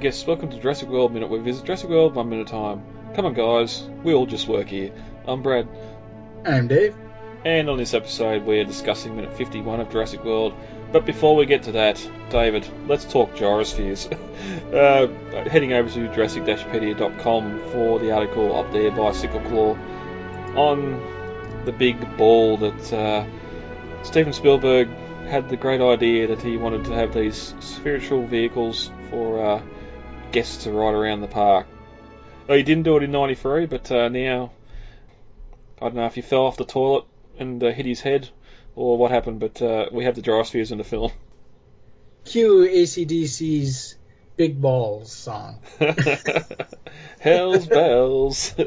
Morning guests, welcome to Jurassic World Minute. We visit Jurassic World one minute at a time. Come on guys, we all just work here. I'm Brad, I'm Dave. and on this episode we're discussing minute 51 of Jurassic World. But before we get to that, David, let's talk gyrospheres. uh, heading over to jurassic-pedia.com for the article up there by Sickleclaw on the big ball that uh, Steven Spielberg had the great idea that he wanted to have these spiritual vehicles for uh, guests to ride around the park. Well, he didn't do it in '93, but uh, now I don't know if he fell off the toilet and uh, hit his head or what happened, but uh, we have the gyrospheres in the film. Cue ACDC's Big Balls song. Hell's bells.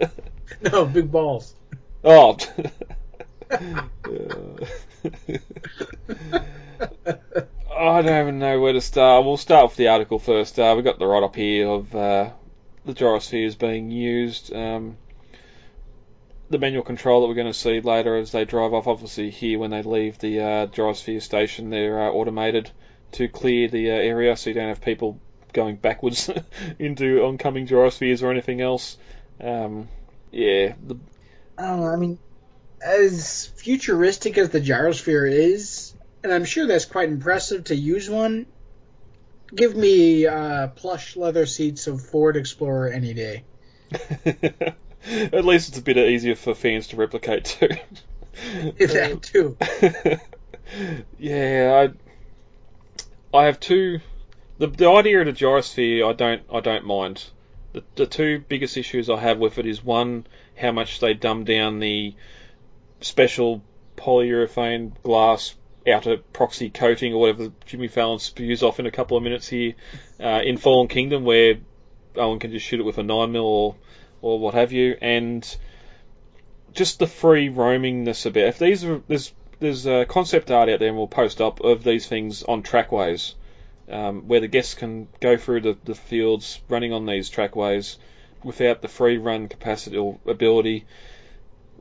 No, Big Balls. oh. I don't even know where to start. We'll start with the article first. Uh, we've got the write up here of uh, the gyrospheres being used. Um, the manual control that we're going to see later as they drive off. Obviously, here when they leave the uh, gyrosphere station, they're uh, automated to clear the uh, area so you don't have people going backwards into oncoming gyrospheres or anything else. Um, yeah, the, I don't know. I mean, as futuristic as the gyrosphere is, and I'm sure that's quite impressive to use one. Give me uh, plush leather seats of Ford Explorer any day. At least it's a bit easier for fans to replicate too. that too. yeah, I I have two. The the idea of the gyrosphere, I don't I don't mind. The the two biggest issues I have with it is one, how much they dumb down the special polyurethane glass outer proxy coating or whatever Jimmy Fallon spews off in a couple of minutes here uh, in Fallen Kingdom, where Owen can just shoot it with a nine mil or or what have you, and just the free roamingness a bit. If these are there's there's a concept art out there, and we'll post up of these things on trackways, um, where the guests can go through the, the fields running on these trackways without the free run capacity or ability.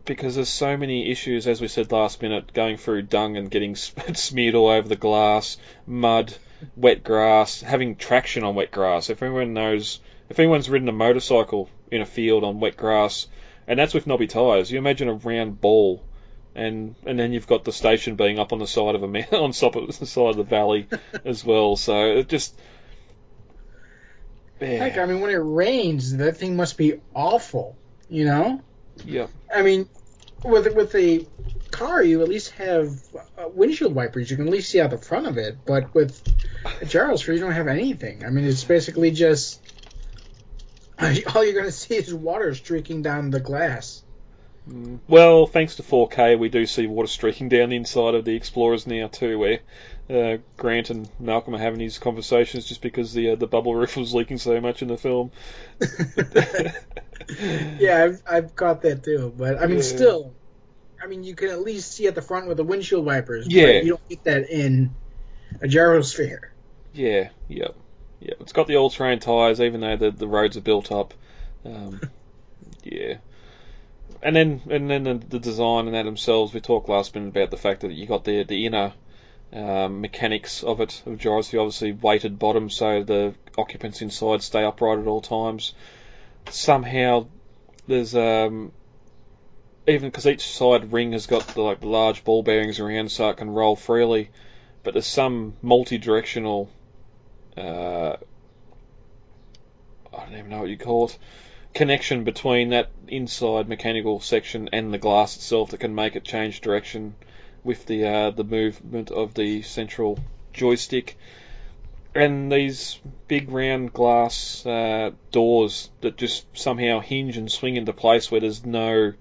Because there's so many issues, as we said last minute, going through dung and getting smeared all over the glass, mud, wet grass, having traction on wet grass. If anyone knows, if anyone's ridden a motorcycle in a field on wet grass, and that's with knobby tyres, you imagine a round ball, and and then you've got the station being up on the side of a man, on top of the side of the valley as well. So it just, Heck, I mean, when it rains, that thing must be awful. You know? yeah, I mean, with with a car, you at least have uh, windshield wipers. You can at least see out the front of it. But with a gyrosphere, you don't have anything. I mean, it's basically just all you're going to see is water streaking down the glass. Well, thanks to 4K, we do see water streaking down the inside of the Explorers now too, where uh, Grant and Malcolm are having these conversations just because the uh, the bubble roof was leaking so much in the film. yeah, I've, I've got that too. But I mean, Yeah. still, I mean, you can at least see at the front with the windshield wipers. but Yeah. you don't get that in a gyrosphere. Yeah, yep, yep. It's got the all-terrain tyres, even though the the roads are built up. Um, yeah. And then and then the, the design and that themselves. We talked last minute about the fact that you got the the inner um, mechanics of it of gyrosphere, obviously weighted bottom, so the occupants inside stay upright at all times. Somehow there's um, even because each side ring has got the, like large ball bearings around, so it can roll freely. But there's some multi-directional. Uh, I don't even know what you call it. Connection between that inside mechanical section and the glass itself that can make it change direction with the uh, the movement of the central joystick. And these big round glass uh, doors that just somehow hinge and swing into place where there's no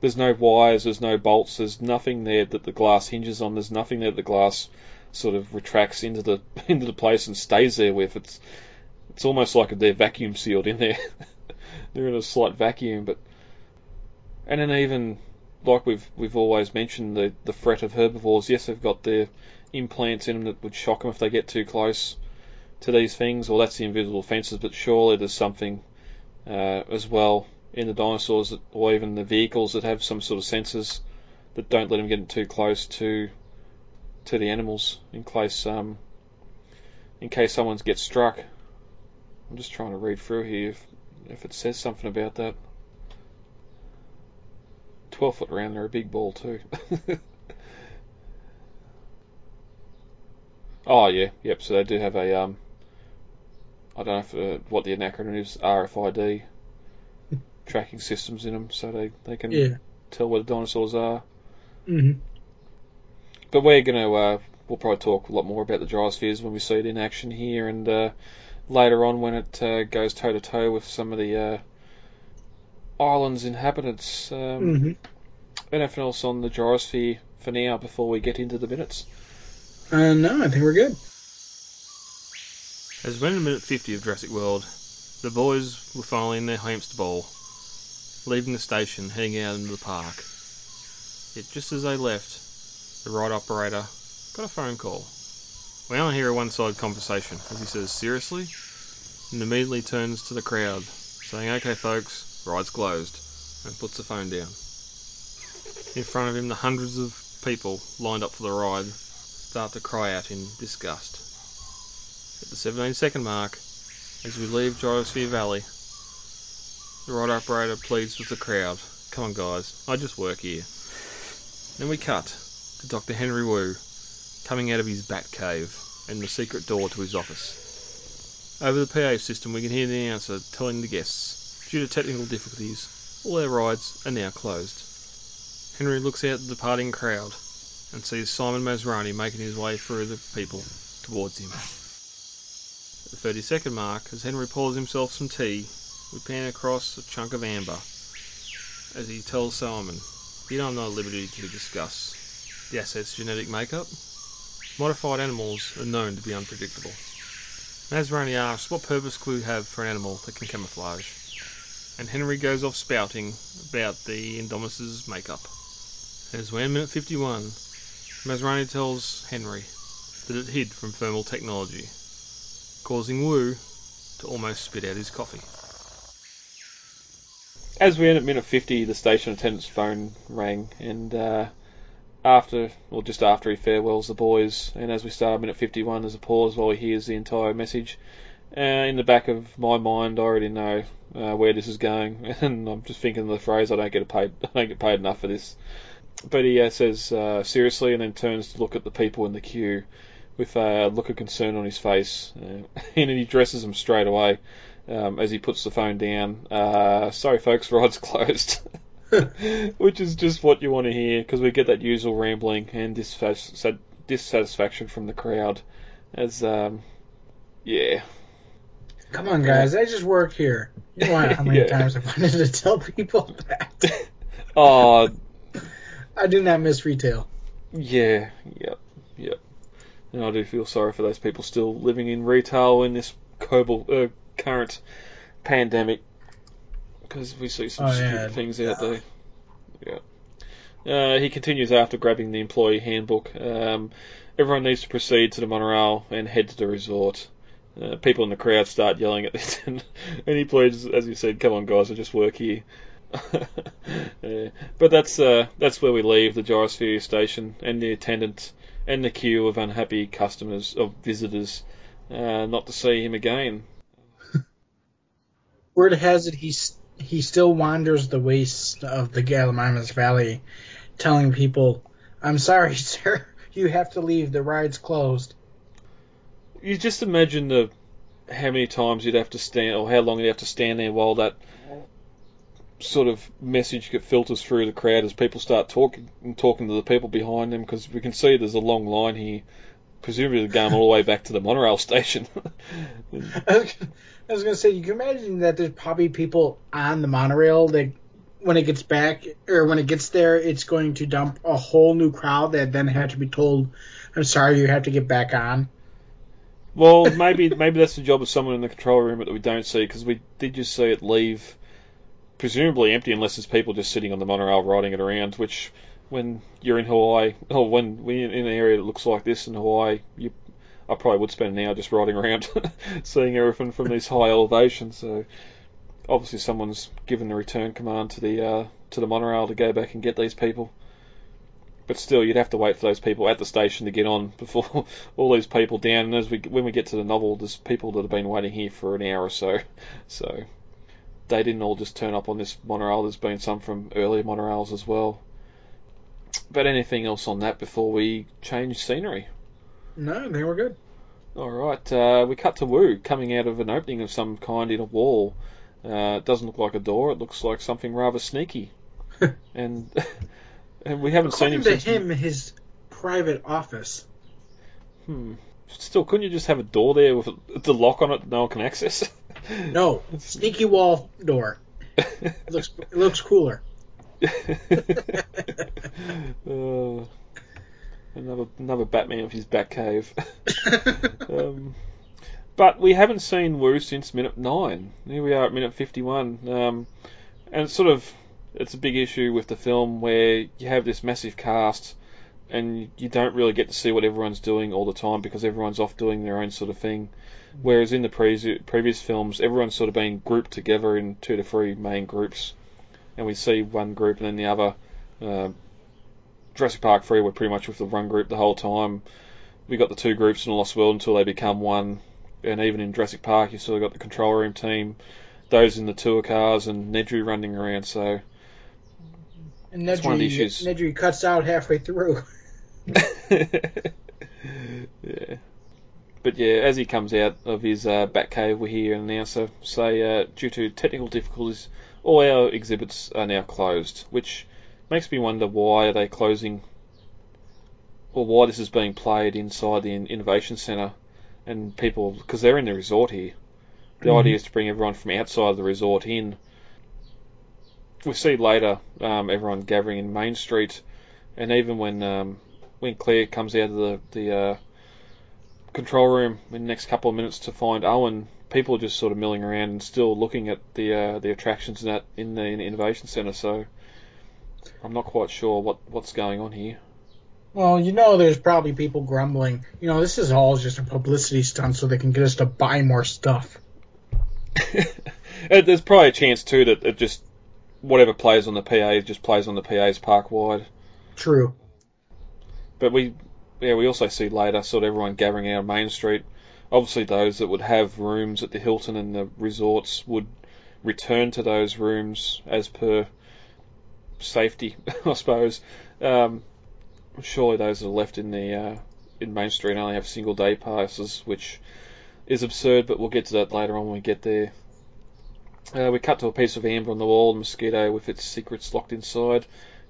there's no wires, there's no bolts, there's nothing there that the glass hinges on. There's nothing there that the glass sort of retracts into the into the place and stays there with. It's it's almost like they're vacuum sealed in there. they're in a slight vacuum, but and then even like we've we've always mentioned the the threat of herbivores. Yes, they've got their implants in them that would shock them if they get too close to these things. Well, that's the invisible fences, but surely there's something uh, as well in the dinosaurs that, or even the vehicles that have some sort of sensors that don't let them get too close to to the animals in case um, in case someone gets struck. I'm just trying to read through here if it says something about that. 12 foot round, they're a big ball too. oh yeah, yep. So they do have a um, I don't know if, uh, what the acronym is, RFID tracking systems in them, so they they can Yeah. tell where the dinosaurs are. hmm But we're gonna uh, we'll probably talk a lot more about the gyrospheres when we see it in action here, and uh, later on when it uh, goes toe to toe with some of the uh, island's inhabitants. Um, hmm Anything else on the gyrosphere for now before we get into the minutes? Uh, no, I think we're good. As when in minute 50 of Jurassic World, the boys were finally in their hamster ball, leaving the station, heading out into the park. Yet just as they left, the ride operator got a phone call. We only hear a one-sided conversation as he says, seriously? And immediately turns to the crowd, saying, okay folks, ride's closed, and puts the phone down. In front of him, the hundreds of people lined up for the ride start to cry out in disgust. At the 17 second mark, as we leave Gyrosphere Valley, the ride operator pleads with the crowd, Come on, guys, I just work here. Then we cut to Dr. Henry Wu coming out of his bat cave and the secret door to his office. Over the PA system, we can hear the announcer telling the guests, due to technical difficulties, all their rides are now closed. Henry looks out at the departing crowd and sees Simon Masrani making his way through the people towards him. At the 30 second mark, as Henry pours himself some tea, we pan across a chunk of amber as he tells Simon, You know I'm not at liberty to discuss the asset's genetic makeup. Modified animals are known to be unpredictable. Masrani asks what purpose could we have for an animal that can camouflage? And Henry goes off spouting about the Indominus's makeup. As we're in minute 51, Masrani tells Henry that it hid from thermal technology, causing Wu to almost spit out his coffee. As we end at minute 50, the station attendant's phone rang, and uh, after, or just after he farewells the boys, and as we start minute 51, there's a pause while he hears the entire message. Uh, in the back of my mind, I already know uh, where this is going, and I'm just thinking of the phrase, "I don't get paid, I don't get paid enough for this." But he uh, says seriously, and then turns to look at the people in the queue with a look of concern on his face, uh, and he addresses them straight away um, as he puts the phone down. Uh, sorry, folks, ride's closed. Which is just what you want to hear because we get that usual rambling and dissatis- dissatisfaction from the crowd. As, um, yeah. Come on, guys, I just work here. You know how many Yeah. times I wanted to tell people that. Oh, I do not miss retail. yeah, yep, yep. And I do feel sorry for those people still living in retail in this cobble, uh, current pandemic because we see some Oh, stupid yeah. things out there. Yeah. Uh, he continues after grabbing the employee handbook. Um, everyone needs to proceed to the monorail and head to the resort. Uh, people in the crowd start yelling at this, and, and he pleads, as you said, "Come on, guys, I just work here." Yeah. But that's uh, that's where we leave the gyrosphere station and the attendant and the queue of unhappy customers of visitors, uh, not to see him again. Word has it he s- he still wanders the wastes of the Gallimimus Valley, telling people, "I'm sorry, sir, you have to leave. The ride's closed." You just imagine the how many times you'd have to stand, or how long you'd have to stand there while that sort of message get filters through the crowd as people start talking and talking to the people behind them because we can see there's a long line here. Presumably they're going all the way back to the monorail station. I was, gonna say, you can imagine that there's probably people on the monorail that, when it gets back or when it gets there, it's going to dump a whole new crowd that then have to be told, "I'm sorry, you have to get back on." well, maybe maybe that's the job of someone in the control room that we don't see because we did just see it leave, presumably empty unless there's people just sitting on the monorail riding it around. Which, when you're in Hawaii, or when we're in an area that looks like this in Hawaii, you I probably would spend an hour just riding around, seeing everything from these high elevations. So obviously someone's given the return command to the uh, to the monorail to go back and get these people. But still, you'd have to wait for those people at the station to get on before all these people down. And as we when we get to the novel, there's people that have been waiting here for an hour or so. So they didn't all just turn up on this monorail. There's been some from earlier monorails as well. But anything else on that before we change scenery? No, I think we're good. All right, uh, we cut to Wu coming out of an opening of some kind in a wall. Uh, it doesn't look like a door. It looks like something rather sneaky, and and we haven't seen According him to him, his private office. Hmm. Still, couldn't you just have a door there with the lock on it that no one can access? No, sneaky wall door. It looks it looks cooler. another another Batman with his Batcave. um, but we haven't seen Wu since minute nine. Here we are at minute fifty-one, um, and sort of it's a big issue with the film where you have this massive cast and you don't really get to see what everyone's doing all the time because everyone's off doing their own sort of thing. Whereas in the pre- previous films, everyone's sort of been grouped together in two to three main groups, and we see one group and then the other. Uh, Jurassic Park 3, we're pretty much with the one group the whole time. We got the two groups in the Lost World until they become one, and even in Jurassic Park, you sort of got the control room team, those in the tour cars, and Nedry running around. So And That's one of the Nedry, issues. Nedry cuts out halfway through. yeah. But yeah, as he comes out of his uh, Batcave, we hear an announcer say, uh, due to technical difficulties, all our exhibits are now closed, which makes me wonder why are they closing, or why this is being played inside the Innovation Centre, and people, because they're in the resort here. The Mhm. idea is to bring everyone from outside the resort in. We see later um, everyone gathering in Main Street, and even when um, when Claire comes out of the the uh, control room in the next couple of minutes to find Owen, people are just sort of milling around and still looking at the uh, the attractions in that in the innovation centre. So I'm not quite sure what what's going on here. Well, you know, there's probably people grumbling. You know, this is all just a publicity stunt so they can get us to buy more stuff. There's probably a chance too that it just whatever plays on the PA just plays on the PA's park wide. True. But we, yeah, we also see later sort of everyone gathering out of Main Street. Obviously, those that would have rooms at the Hilton and the resorts would return to those rooms as per safety, I suppose. Um, surely those that are left in the uh, in Main Street only have single day passes, which is absurd. But we'll get to that later on when we get there. Uh, we cut to a piece of amber on the wall, a mosquito with its secrets locked inside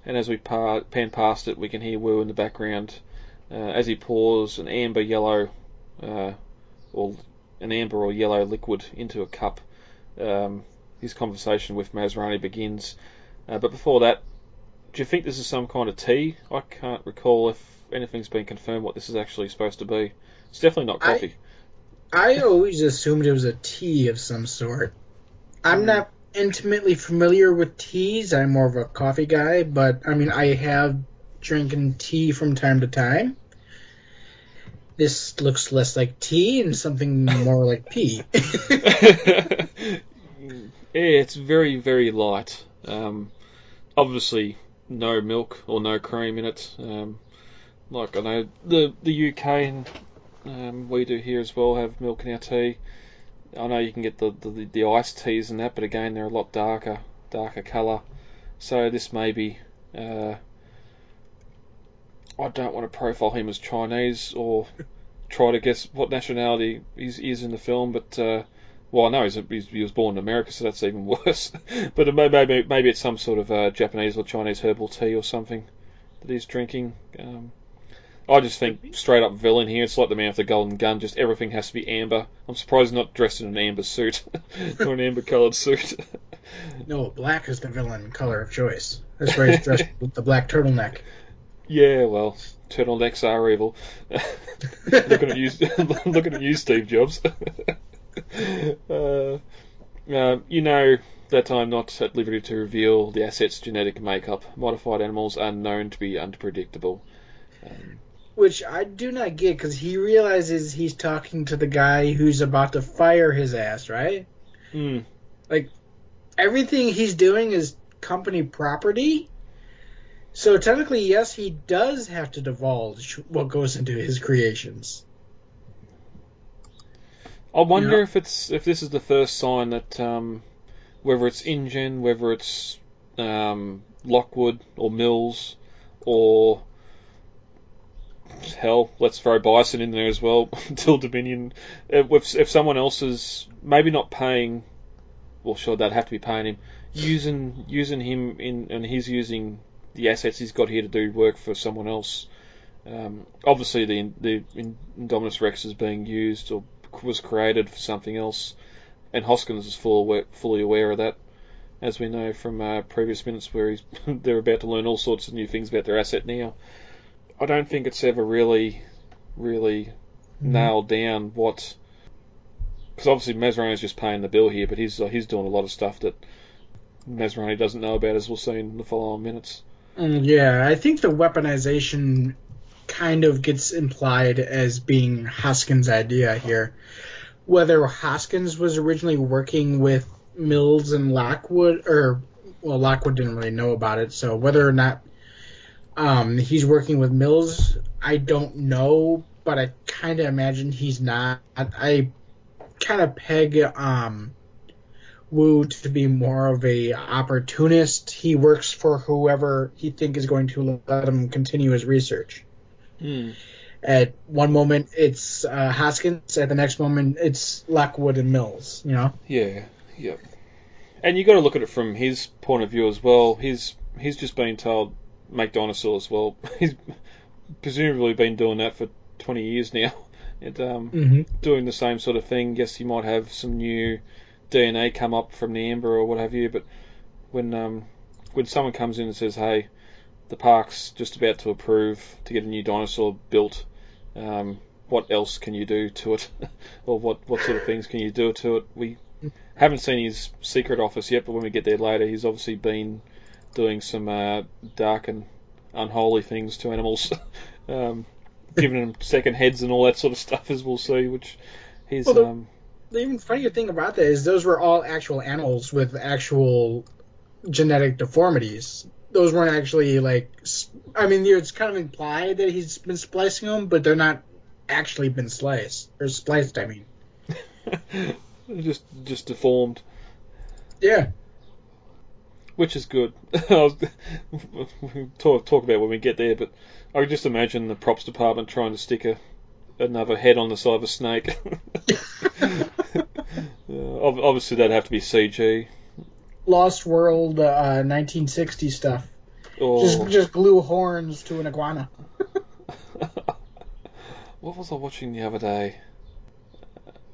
and as we pa- pan past it, we can hear Wu in the background uh, as he pours an amber yellow, uh, or an amber or yellow liquid into a cup. Um, his conversation with Masrani begins, uh, but before that, do you think this is some kind of tea? I can't recall if anything's been confirmed what this is actually supposed to be. It's definitely not coffee. I always assumed it was a tea of some sort. I'm Hmm. not intimately familiar with teas. I'm more of a coffee guy, but I mean, I have drinking tea from time to time. This looks less like tea and something more like pee. it's very, very light. Um, obviously, no milk or no cream in it. Um, like I know the the UK and um, we do here as well have milk in our tea. I know you can get the, the the iced teas and that, but again they're a lot darker, darker colour. So this may be. Uh, I don't want to profile him as Chinese or try to guess what nationality he's, he is in the film, but uh, well, I know he's, he's, he was born in America, so that's even worse. but maybe maybe it's some sort of uh, Japanese or Chinese herbal tea or something that he's drinking. Um, I just think straight up villain here. It's like the man with the golden gun. Just everything has to be amber. I'm surprised he's not dressed in an amber suit or an amber coloured suit. No, black is the villain color of choice. That's why he's dressed with the black turtleneck. Yeah, well, turtlenecks are evil. looking at you, looking at you, Steve Jobs. uh, uh, you know that I'm not at liberty to reveal the asset's genetic makeup. Modified animals are known to be unpredictable. Um, Which I do not get because he realizes he's talking to the guy who's about to fire his ass, right? hmm. Like everything he's doing is company property. So technically, yes, he does have to divulge what goes into his creations. I wonder Yeah. if it's if this is the first sign that um, whether it's InGen, whether it's um, Lockwood or Mills or hell, let's throw Biosyn in there as well until Dominion. If, if someone else is maybe not paying, well, sure they'd have to be paying him, using using him in and he's using the assets he's got here to do work for someone else. Um, obviously, the the Indominus Rex is being used or was created for something else, and Hoskins is full aware, fully aware of that, as we know from uh, previous minutes where he's, they're about to learn all sorts of new things about their asset now. I don't think it's ever really, really nailed down what. Because obviously Masrani is just paying the bill here, but he's uh, he's doing a lot of stuff that Masrani doesn't know about, as we'll see in the following minutes. Mm, Yeah, I think the weaponization kind of gets implied as being Hoskins' idea here. Whether Hoskins was originally working with Mills and Lockwood, or well, Lockwood didn't really know about it, so whether or not um, he's working with Mills, I don't know, but I kind of imagine he's not. I, I kind of peg um, Wu to be more of a opportunist. He works for whoever he think is going to let him continue his research. Hmm. At one moment it's uh, Hoskins, at the next moment it's Lockwood and Mills. You know. Yeah, yep. And you got to look at it from his point of view as well. He's he's just been told make dinosaurs. Well, he's presumably been doing that for 20 years now, and um, Mm-hmm. doing the same sort of thing. Yes, he might have some new DNA come up from the amber or what have you, but when um, when someone comes in and says, "Hey, the park's just about to approve to get a new dinosaur built," um, what else can you do to it, or what what sort of things can you do to it? We haven't seen his secret office yet, but when we get there later, he's obviously been doing some uh, dark and unholy things to animals, um, giving them second heads and all that sort of stuff, as we'll see. Which he's Well, the- um, The even funnier thing about that is those were all actual animals with actual genetic deformities. Those weren't actually like. I mean, it's kind of implied that he's been splicing them, but they're not actually been sliced or spliced. I mean. just just deformed, Yeah. which is good. We'll talk talk about when we get there, but I could just imagine the props department trying to stick a another head on the side of a snake. Obviously, that'd have to be CG. Lost World uh, 1960 stuff. Or Just just glue horns to an iguana. what was I watching the other day?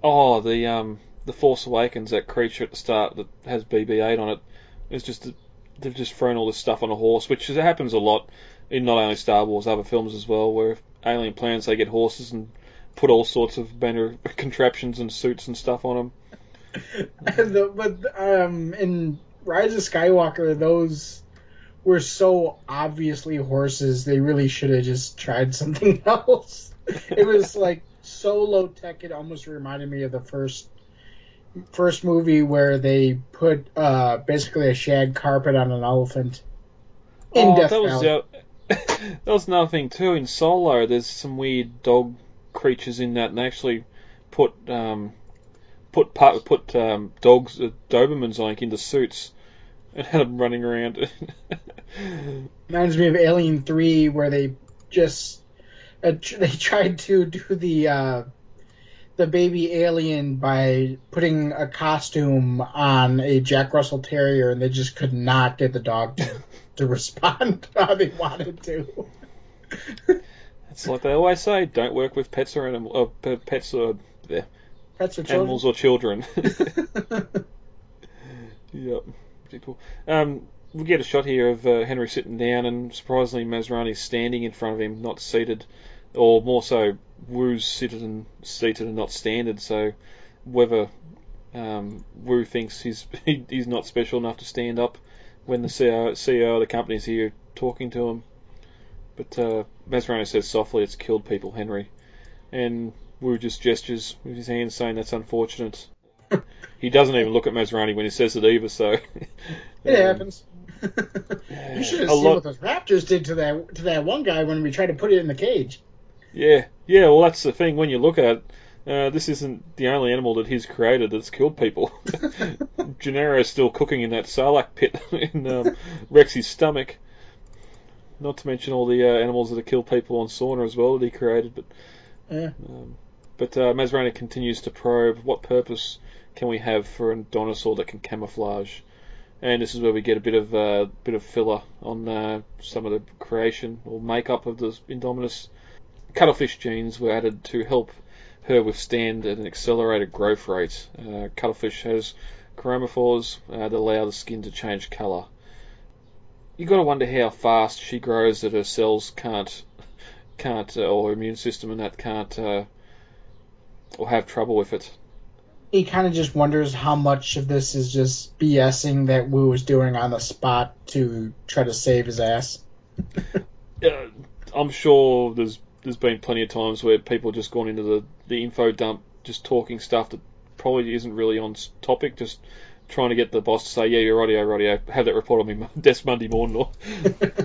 Oh, the um, the Force Awakens, that creature at the start that has BB-8 on it. It's just they've just thrown all this stuff on a horse, which is, happens a lot in not only Star Wars, other films as well, where alien planets they get horses and put all sorts of manner contraptions and suits and stuff on them. the, but um, in Rise of Skywalker, those were so obviously horses. They really should have just tried something else. It was like so low tech. It almost reminded me of the first first movie where they put uh, basically a shag carpet on an elephant in oh, Death that was the, that was another thing too. In Solo, there's some weird dog creatures in that, and they actually put um, put part, put um, dogs, uh, Dobermans like into suits and had them running around. Reminds me of Alien Three, where they just uh, they tried to do the uh, the baby alien by putting a costume on a Jack Russell Terrier, and they just could not get the dog to, to respond how they wanted to. It's like they always say: don't work with pets or animal, uh, pe- pets or yeah, Pets or animals or children. yep, pretty cool. Um, we get a shot here of uh, Henry sitting down, and surprisingly, Masrani's standing in front of him, not seated, or more so, Wu's seated and seated and not standing. So whether um, Wu thinks he's he, he's not special enough to stand up when the CEO, CEO of the company's here talking to him. But uh, Masrani says softly, "It's killed people, Henry," and Wu just gestures with his hand, saying that's unfortunate. he doesn't even look at Masrani when he says it either. So It um, happens. you should have seen lot- what those raptors did to that to that one guy when we tried to put it in the cage. Yeah, yeah. Well, that's the thing. When you look at it, uh, this isn't the only animal that he's created that's killed people. Gennaro's still cooking in that Sarlacc pit in um, Rex's stomach. Not to mention all the uh, animals that have killed people on Sorna as well that he created. But Yeah. um, but uh, Masrani continues to probe. What purpose can we have for a dinosaur that can camouflage? And this is where we get a bit of uh, bit of filler on uh, some of the creation or makeup of the Indominus cuttlefish genes were added to help her withstand an accelerated growth rate. Uh, cuttlefish has chromophores uh, that allow the skin to change colour. You got to wonder how fast she grows that her cells can't can't uh, or her immune system and that can't uh, or have trouble with it. He kind of just wonders how much of this is just BSing that Wu was doing on the spot to try to save his ass. Uh, I'm sure there's there's been plenty of times where people just gone into the, the info dump just talking stuff that probably isn't really on topic, just trying to get the boss to say, yeah, you're rightio, rightio, have that report on me desk Monday morning or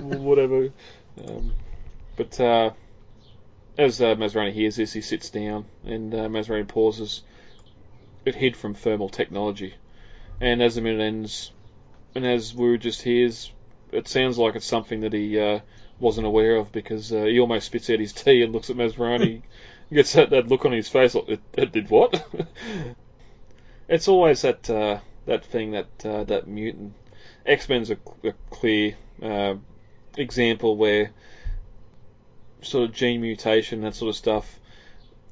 whatever. Um, but uh, as uh, hears this, he sits down and uh, pauses. It hid from thermal technology. And as the minute ends, and as Wu just hears, it sounds like it's something that he uh, wasn't aware of because uh, he almost spits out his tea and looks at Masrani. he gets that, that look on his face like, it, it did what? it's always that uh, that thing that uh, that mutant. X Men's a, a clear uh, example where sort of gene mutation, that sort of stuff,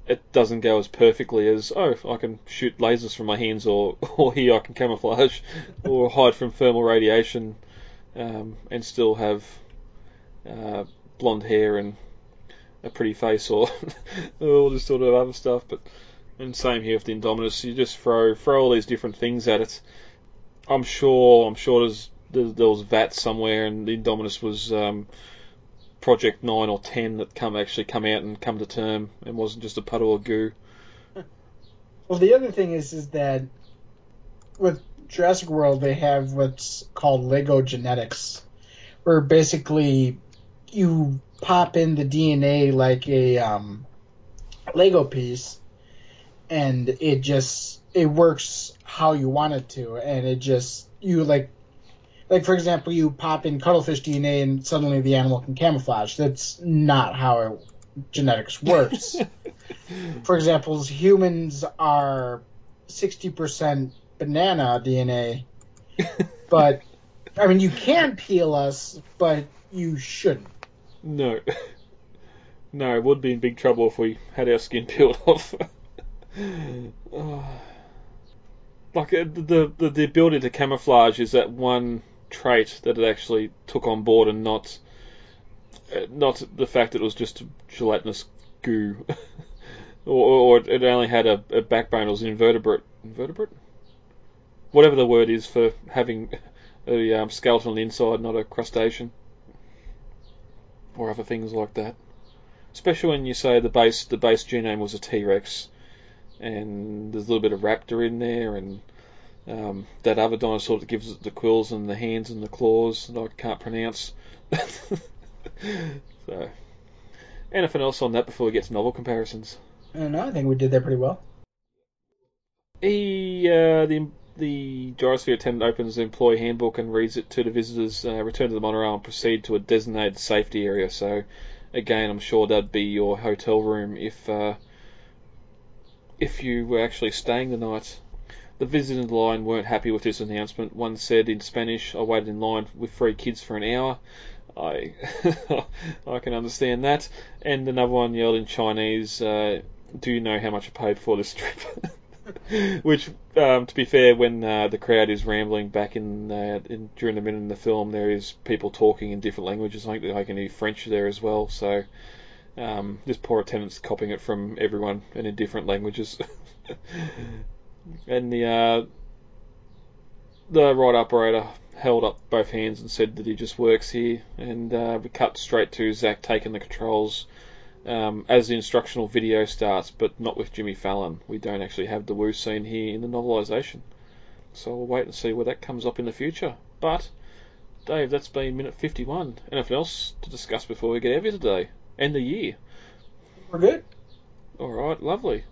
it doesn't go as perfectly as oh, I can shoot lasers from my hands, or or here I can camouflage, or hide from thermal radiation, um, and still have uh, blonde hair and a pretty face, or all this sort of other stuff. But and same here with the Indominus, you just throw throw all these different things at it. I'm sure I'm sure there's there, was VAT somewhere, and the Indominus was. Um, Project Nine or Ten that come actually come out and come to term and wasn't just a puddle of goo. Well, the other thing is, is that with Jurassic World, they have what's called Lego genetics, where basically you pop in the DNA like a um, Lego piece, and it just it works how you want it to, and it just you like. Like for example, you pop in cuttlefish DNA and suddenly the animal can camouflage. That's not how it, genetics works. for example, humans are 60% banana DNA, but I mean, you can peel us, but you shouldn't. No. No, it would be in big trouble if we had our skin peeled off. Like uh, the, the the ability to camouflage is that one trait that it actually took on board, and not uh, not the fact that it was just gelatinous goo, or, or it only had a, a backbone. It was an invertebrate. Invertebrate. Whatever the word is for having a um, skeleton on the inside, not a crustacean, or other things like that. Especially when you say the base the base genome was a T Rex, and there's a little bit of raptor in there, and um, that other dinosaur that gives it the quills and the hands and the claws that I can't pronounce. so, anything else on that before we get to novel comparisons? I don't. I think we did that pretty well. He uh, the the gyrosphere attendant opens the employee handbook and reads it to the visitors. Uh, return to the monorail and proceed to a designated safety area. So, again, I'm sure that'd be your hotel room if uh, if you were actually staying the night. The visiting line weren't happy with this announcement. One said in Spanish, "I waited in line with three kids for an hour." I I can understand that. And another one yelled in Chinese, uh, "Do you know how much I paid for this trip?" Which, um, to be fair, when uh, the crowd is rambling back in, uh, in during the minute in the film, there is people talking in different languages. I think I can hear French there as well. So um, this poor attendant's copying it from everyone and in different languages. and the uh, the ride operator held up both hands and said that he just works here. And uh, we cut straight to Zach taking the controls um, as the instructional video starts, but not with Jimmy Fallon. We don't actually have the Wu scene here in the novelisation. So we'll wait and see where that comes up in the future. But, Dave, that's been minute 51. Anything else to discuss before we get out of here today? End the year. We're good. Alright, lovely.